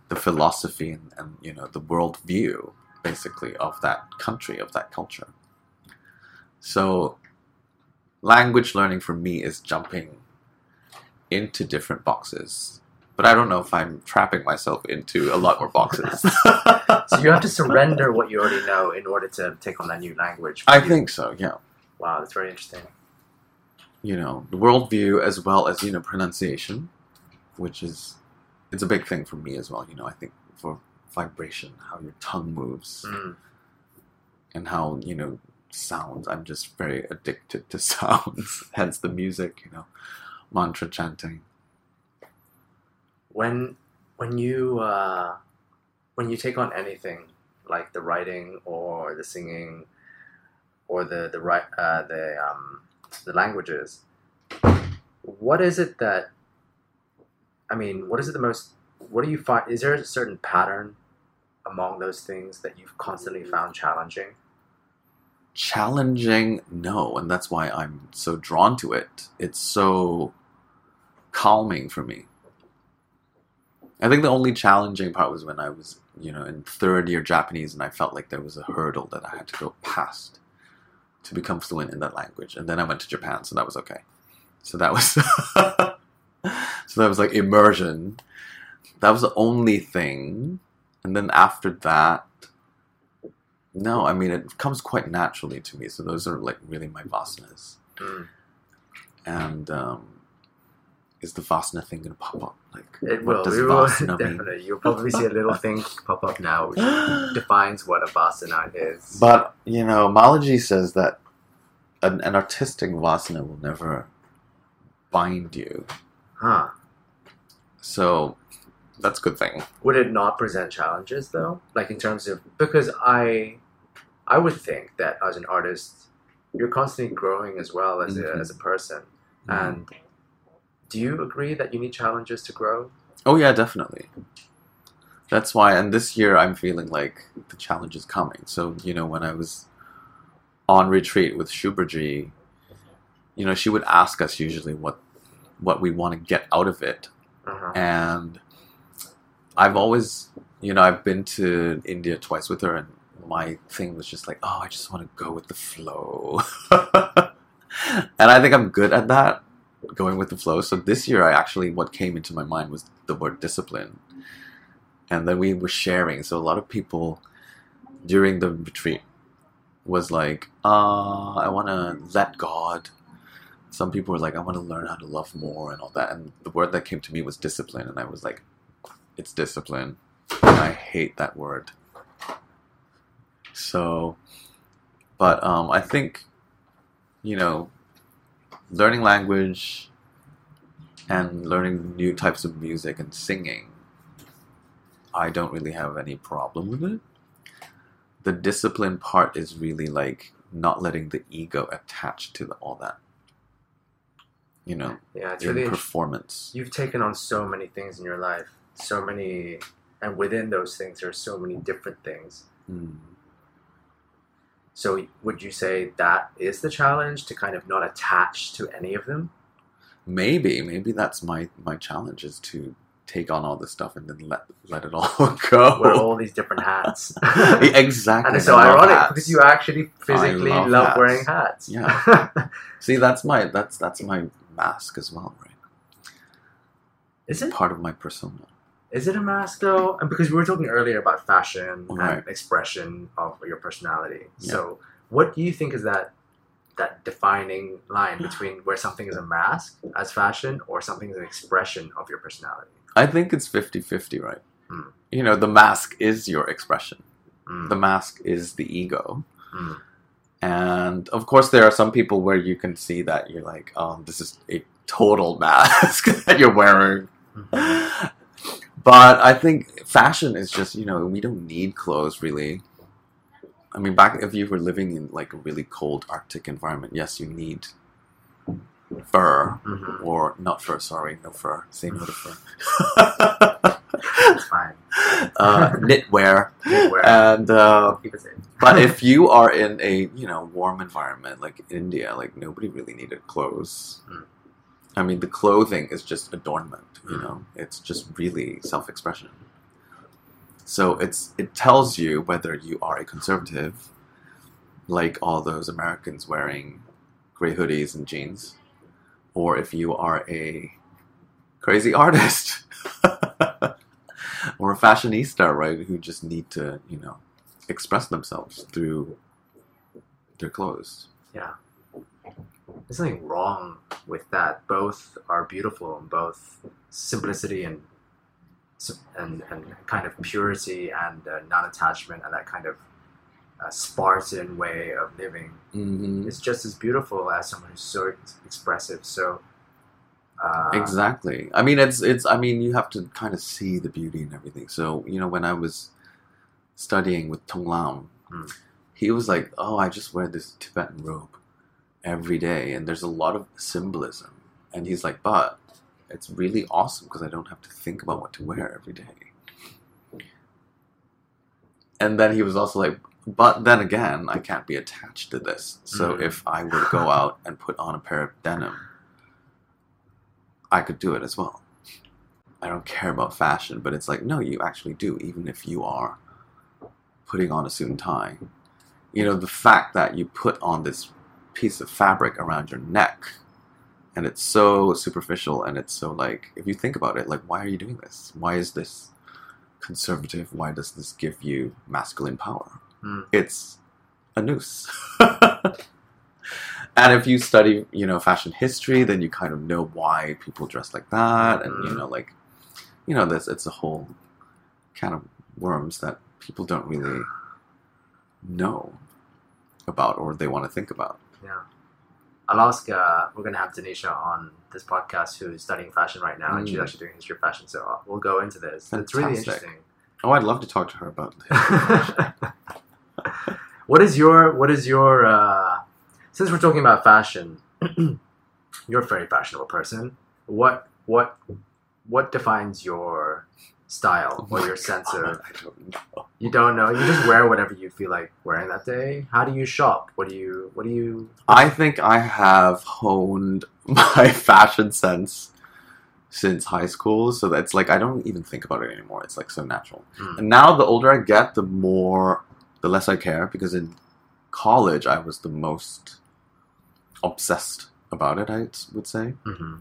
the philosophy and, and you know the worldview basically of that country of that culture. So language learning for me is jumping into different boxes. But I don't know if I'm trapping myself into a lot more boxes. So you have to surrender what you already know in order to take on that new language. I think so, yeah. Wow, that's very interesting. you know the worldview as well as you know pronunciation which is it's a big thing for me as well you know i think for vibration how your tongue moves Mm. and how you know sounds i'm just very addicted to sounds hence the music you know mantra chanting When when you uh, when you take on anything like the writing or the singing or the the ri- uh, the um, the languages, what is it that I mean? What is it the most? What do you find? Is there a certain pattern among those things that you've constantly found challenging? Challenging, no, and that's why I'm so drawn to it. It's so calming for me. I think the only challenging part was when I was, you know, in third year Japanese and I felt like there was a hurdle that I had to go past to become fluent in that language. And then I went to Japan, so that was okay. So that was so that was like immersion. That was the only thing. And then after that, no, I mean it comes quite naturally to me. So those are like really my vasanas. Mm. And um, is the vasana thing gonna pop up? Like It what will. does will vasana mean? definitely. You'll probably see a little thing pop up now which defines what a vasana is. But you know, Malaji says that an, an artistic vasana will never bind you. huh. So that's a good thing. Would it not present challenges though? Like in terms of because I I would think that as an artist you're constantly growing as well as Mhm. a as a person. And do you agree that you need challenges to grow? Oh yeah, definitely. That's why, and this year I'm feeling like the challenge is coming. So you know, when I was on retreat with Shuberji, you know, she would ask us usually what what we want to get out of it, Uh-huh. and I've always, you know, I've been to India twice with her, and my thing was just like, oh, I just want to go with the flow, and I think I'm good at that, going with the flow. So this year, I actually what came into my mind was the word discipline, and then we were sharing. So a lot of people during the retreat was like, uh, I want to let God. Some people were like, I want to learn how to love more and all that. And the word that came to me was discipline, and I was like, it's discipline. And I hate that word. So, but um, I think, you know, learning language and learning new types of music and singing, I don't really have any problem with it. The discipline part is really like not letting the ego attach to the, all that. You know, Yeah, it's really performance. you've taken on so many things in your life. So many and within those things there are so many different things. Mm. So would you say that is the challenge to kind of not attach to any of them? Maybe, maybe that's my my challenge is to take on all this stuff and then let let it all go. Wear all these different hats. exactly. and it's so ironic hats. because you actually physically love love, hats. wearing hats. Yeah. See, that's my that's that's my mask as well, right? is it Part of my persona. Is it a mask though? And because we were talking earlier about fashion Right. and expression of your personality. Yeah. So what do you think is that that defining line between where something is a mask as fashion or something is an expression of your personality? I think it's 50-50, right? Hmm. You know, the mask is your expression. Mm. The mask is the ego. Mm. And of course, there are some people where you can see that you're like, oh, this is a total mask that you're wearing. Mhm. But I think fashion is just, you know, we don't need clothes really. I mean, back if you were living in like a really cold Arctic environment, yes, you need fur Mhm. or not fur. Sorry, no fur. No to fur. Fine. uh, knitwear, Knitwear. and uh, Keep it safe. but if you are in a you know warm environment like India, like nobody really needed clothes. Mm. I mean, the clothing is just adornment. You Mm. know, it's just really self-expression. So it's it tells you whether you are a conservative, like all those Americans wearing gray hoodies and jeans, or if you are a crazy artist or a fashionista, right, who just need to you know express themselves through their clothes. There's nothing wrong with that. Both are beautiful, and both simplicity and and, and kind of purity and uh, non-attachment and that kind of uh, Spartan way of living Mm-hmm. is just as beautiful as someone who's so expressive. So uh, Exactly. I mean, it's it's. I mean, you have to kind of see the beauty and everything. So you know, when I was studying with Tong Lam, Mm. he was like, "Oh, I just wear this Tibetan robe every day, and there's a lot of symbolism." And he's like, "But it's really awesome because I don't have to think about what to wear every day." And then he was also like, But then again, I can't be attached to this. So Mm. if I were to go out and put on a pair of denim, I could do it as well. I don't care about fashion, but it's like, no, you actually do, even if you are putting on a suit and tie. You know, the fact that you put on this piece of fabric around your neck and it's so superficial and it's so like, if you think about it, like, why are you doing this? Why is this conservative? Why does this give you masculine power? Hmm. It's a noose. and if you study, you know, fashion history, then you kind of know why people dress like that, and you Mhm. know, like, you know, this it's a whole kind of worms that people don't really know about or they want to think about. Yeah. Alaska, we're going to have Denisha on this podcast who is studying fashion right now, and she's Mm. actually doing history of fashion. So uh, we'll go into this. It's really interesting. Oh, I'd love to talk to her about this. what is your what is your uh, since we're talking about fashion you're a very fashionable person what what what defines your style or Oh my your sense God, of I don't know. you don't know you just wear whatever you feel like wearing that day how do you shop what do you what do you I think I have honed my fashion sense since high school, so that's like I don't even think about it anymore. It's like so natural. Hmm. And now the older I get, the more, the less I care because in college I was the most obsessed about it. I would say. Mhm.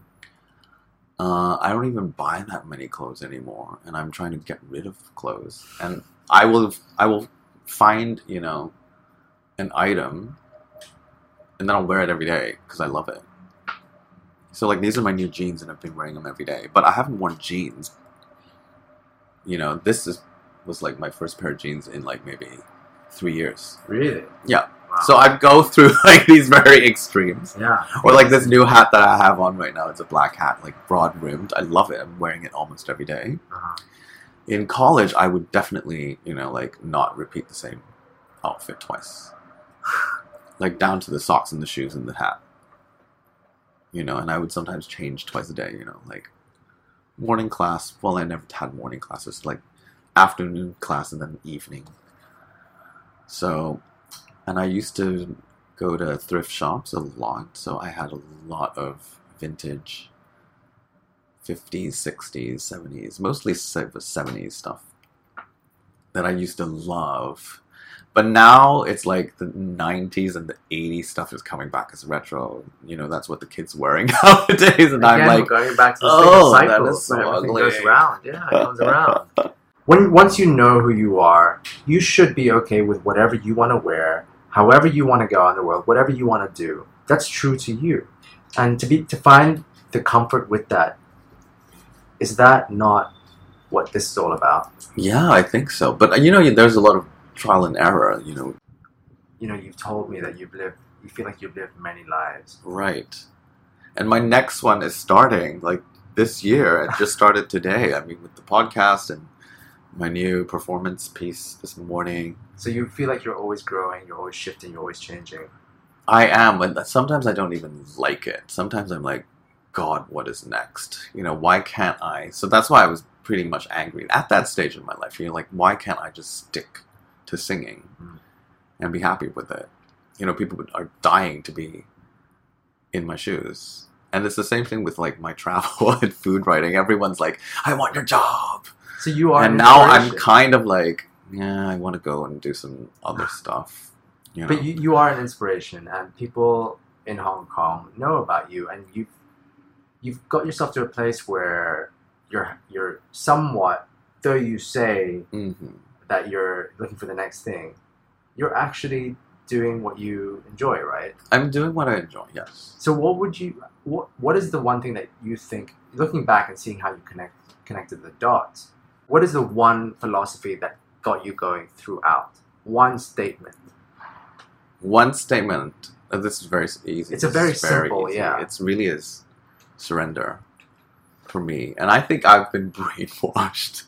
Uh, I don't even buy that many clothes anymore, and I'm trying to get rid of clothes. And I will, I will find, you know, an item, and then I'll wear it every day because I love it. So like these are my new jeans, and I've been wearing them every day. But I haven't worn jeans. You know, this is was like my first pair of jeans in like maybe three years. really Yeah. Wow. So I go through like these very extremes. yeah Or like this new hat that I have on right now. It's a black hat, like broad rimmed. I love it. I'm wearing it almost every day. Uh-huh. In college, I would definitely, you know, like not repeat the same outfit twice. like down to the socks and the shoes and the hat. You know, and I would sometimes change twice a day, you know, like morning class. Well, I never had morning classes, like afternoon class and then evening. So, and I used to go to thrift shops a lot, so I had a lot of vintage 50s, 60s, 70s, mostly 70s stuff that I used to love. But now it's like the 90s and the 80s stuff is coming back as retro. You know, that's what the kids wearing nowadays. And I'm like, going back to the "Oh, same that cycle is so ugly." goes around yeah it comes around when once you know who you are, you should be okay with whatever you want to wear, however you want to go in the world, whatever you want to do. That's true to you, and to be to find the comfort with that. Is that not what this is all about? yeah, I think so. But you know, there's a lot of trial and error, you know, You know, you've told me that you've lived. You feel like you've lived many lives. Right. And my next one is starting like this year. It just started today. I mean, with the podcast and my new performance piece this morning. So you feel like you're always growing, you're always shifting, you're always changing. I am, and sometimes I don't even like it. Sometimes I'm like, God, what is next? You know, why can't I? So that's why I was pretty much angry at that stage in my life. You're like, why can't I just stick to singing Mm. and be happy with it? You know, people are dying to be in my shoes. And it's the same thing with like my travel and food writing. Everyone's like, I want your job. So you are. and now I'm kind of like, yeah, I want to go and do some other stuff. You know? But you, you are an inspiration, and people in Hong Kong know about you, and you've you've got yourself to a place where you're you're somewhat, though you say Mhm. that you're looking for the next thing, you're actually doing what you enjoy, right? I'm doing what I enjoy, yes. So what would you what what is the one thing that you think looking back and seeing how you connect connected the dots? What is the one philosophy that got you going throughout? One statement. one statement. Uh, this is very easy. It's a This very simple, easy. yeah. It's really is surrender for me, and I think I've been brainwashed.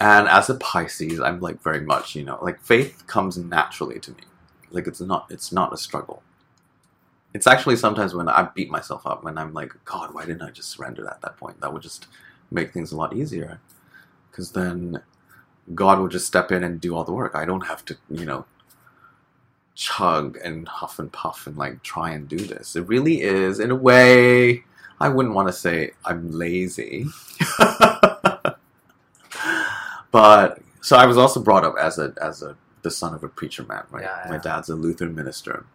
and as a Pisces, I'm like very much, you know, like faith comes naturally to me. Like it's not, it's not a struggle. It's actually sometimes when I beat myself up when I'm like, God, why didn't I just surrender at that point? That would just make things a lot easier. Because then God will just step in and do all the work. I don't have to, you know, chug and huff and puff and like try and do this. It really is, in a way, I wouldn't want to say I'm lazy. but so I was also brought up as a as a the son of a preacher man, right? Yeah, My dad's a Lutheran minister.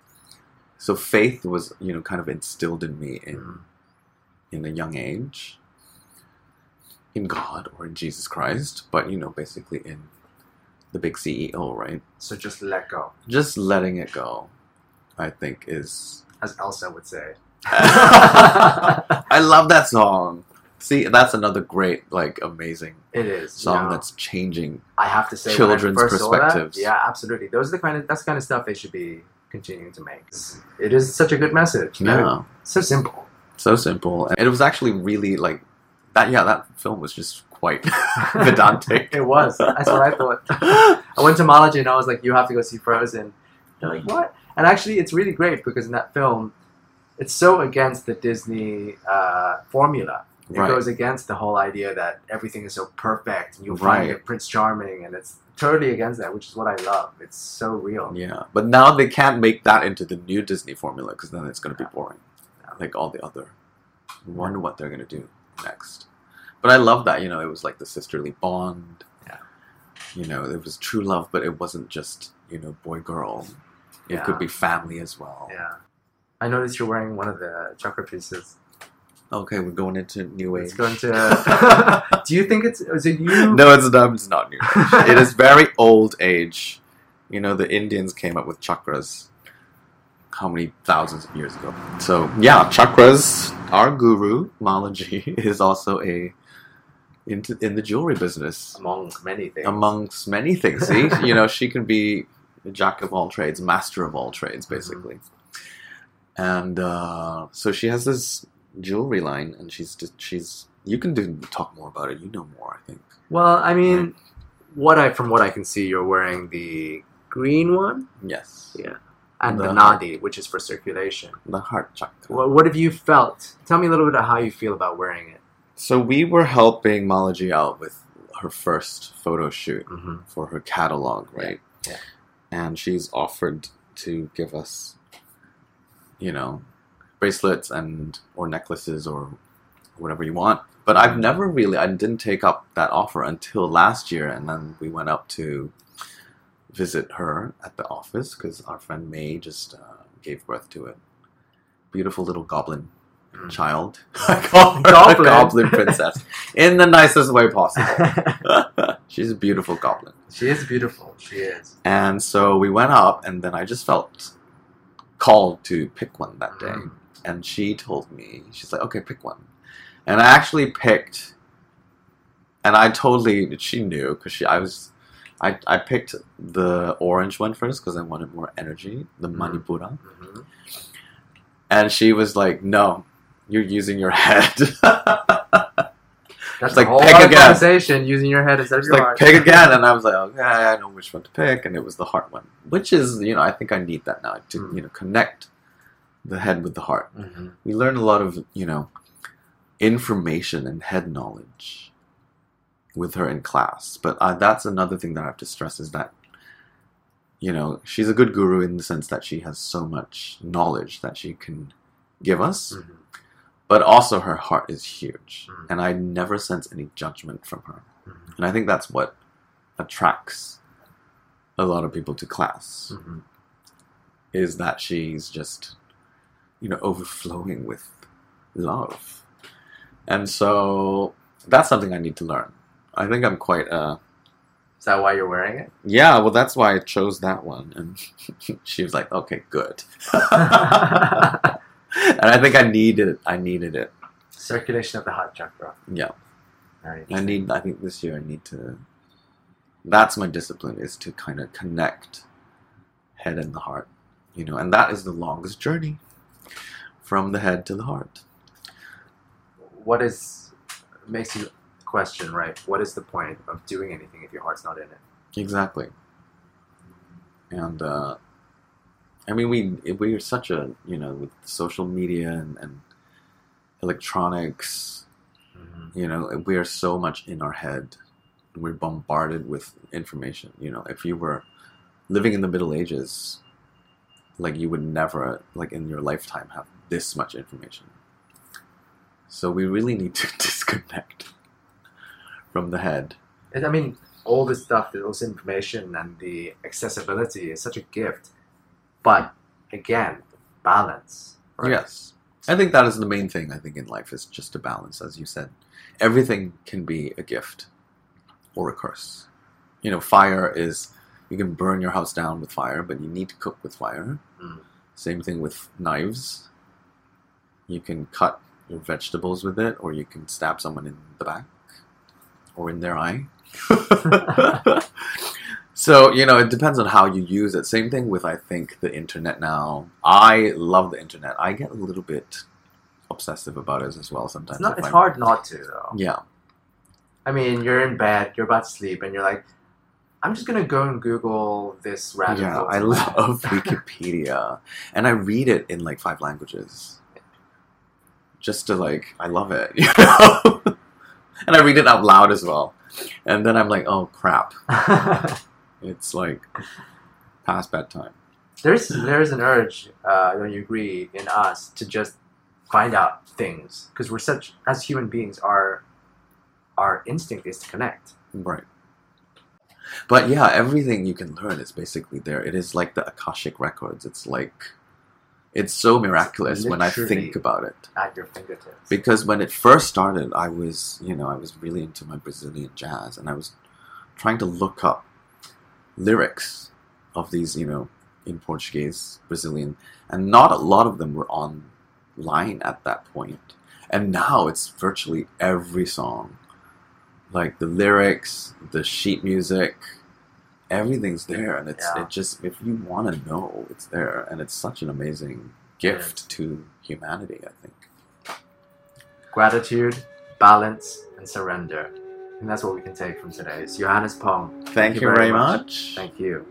So faith was, you know, kind of instilled in me in Mm. in a young age in God or in Jesus Christ, but you know, basically in the big CEO, right? So just let go, Just letting it go, I think is as Elsa would say. I love that song. See, that's another great, like, amazing It is song know, that's changing. I have to say children's saw that, perspectives. yeah, absolutely. Those are the kind of that's the kind of stuff they should be continuing to make. It is such a good message. you know? Yeah, so simple. so simple, and it was actually really like that. Yeah, that film was just quite pedantic. It was. That's what I thought. I went to Malaji and I was like, "You have to go see Frozen." They're like, "What?" And actually, it's really great because in that film, it's so against the Disney uh, formula. It Right. goes against the whole idea that everything is so perfect and you'll Right. find a Prince Charming, and it's totally against that, which is what I love. It's so real. Yeah, but now they can't make that into the new Disney formula because then it's going to be boring, like all the other. I wonder what they're going to do next. But I love that. You know, it was like the sisterly bond. Yeah. You know, it was true love, but it wasn't just you know boy girl. It Yeah. could be family as well. Yeah. I noticed you're wearing one of the chakra pieces. Okay, we're going into new age. It's going to. Do you think it's? Is it you? no, it's not. It's not new age. it is very old age. You know, the Indians came up with chakras how many thousands of years ago. So yeah, chakras. Our guru Malaji is also a in, in the jewelry business, Among many things. amongst many things. See, you know, she can be a jack of all trades, master of all trades, basically. And uh, so she has this jewelry line, and she's just, she's. You can do talk more about it. You know more, I think. Well, I mean, what I from what I can see, you're wearing the green one Yes. Yeah. And the, The- nadi, which is for circulation. The heart chakra. What, what have you felt? Tell me a little bit of how you feel about wearing it. So we were helping Malaji out with her first photo shoot Mm-hmm. for her catalog, right? Yeah. And she's offered to give us, you know, bracelets and or necklaces or whatever you want. But I've never really, I didn't take up that offer until last year, and then we went up to visit her at the office because our friend May just uh, gave birth to a beautiful little goblin Mm. child. I call her Goblin. goblin princess in the nicest way possible. She's a beautiful goblin. she is beautiful. She is. And so we went up, and then I just felt called to pick one that day. Mm. And she told me, she's like, okay, pick one. And I actually picked, and I totally, she knew, because she, I was, I, I picked the orange one first because I wanted more energy, the Mm. Manipura. hmm And she was like, no, you're using your head. That's like, pick again. conversation using your head instead of your like heart. pick again, and I was like, okay, I know which one to pick, and it was the heart one, which is, you know, I think I need that now to, Mm. you know, connect the head with the heart. hmm We learn a lot of, you know, information and head knowledge with her in class, but uh, that's another thing that I have to stress is that, you know, she's a good guru in the sense that she has so much knowledge that she can give us, hmm but also her heart is huge, Mm. and I never sense any judgment from her. hmm And I think that's what attracts a lot of people to class hmm is that she's just, you know, overflowing with love. And so that's something I need to learn. I think I'm quite, uh, Is that why you're wearing it? yeah, well, that's why I chose that one. And she was like, okay, good. and I think I needed it. I needed it. Circulation of the heart chakra. Yeah. I need, I think this year I need to, that's my discipline is to kind of connect head and the heart, you know, and that is the longest journey from the head to the heart. What is makes you question, right? What is the point of doing anything if your heart's not in it? Exactly. And, uh, I mean, we, we are such a, you know, with social media and, and electronics, Mm-hmm. you know, we are so much in our head we're bombarded with information. You know, if you were living in the Middle Ages, like you would never, like in your lifetime, have this much information. So we really need to disconnect from the head. And I mean, all this stuff, all this information and the accessibility is such a gift. But again, balance. right? Yes. I think that is the main thing I think in life is just a balance, as you said. Everything can be a gift or a curse. You know, fire is you can burn your house down with fire, but you need to cook with fire. Mm. Same thing with knives. You can cut your vegetables with it, or you can stab someone in the back or in their eye. so, you know, it depends on how you use it. Same thing with, I think, the internet now. I love the internet. I get a little bit obsessive about it as well sometimes. It's, not, it's hard not to, though. Yeah. I mean, you're in bed, you're about to sleep, and you're like, I'm just gonna go and Google this rabbit Yeah, hole I love Wikipedia. and I read it in like five languages. Just to like, I love it. You know? and I read it out loud as well. And then I'm like, oh crap. It's like past bedtime. there's there's an urge, uh, don't you agree, in us to just find out things because we're such as human beings. Our our instinct is to connect. Right. But yeah, everything you can learn is basically there. It is like the Akashic records. It's like it's so miraculous when I think about it. at your fingertips. Because when it first started, I was, you know, I was really into my Brazilian jazz and I was trying to look up lyrics of these, you know, in Portuguese, Brazilian, and not a lot of them were online at that point. And now it's virtually every song. Like the lyrics, the sheet music, everything's there and it's Yeah. it just if you want to know, it's there and it's such an amazing gift to humanity, I think. Gratitude, balance, and surrender. And that's what we can take from today. today's Johannes Pong. Thank, you very much. Thank you.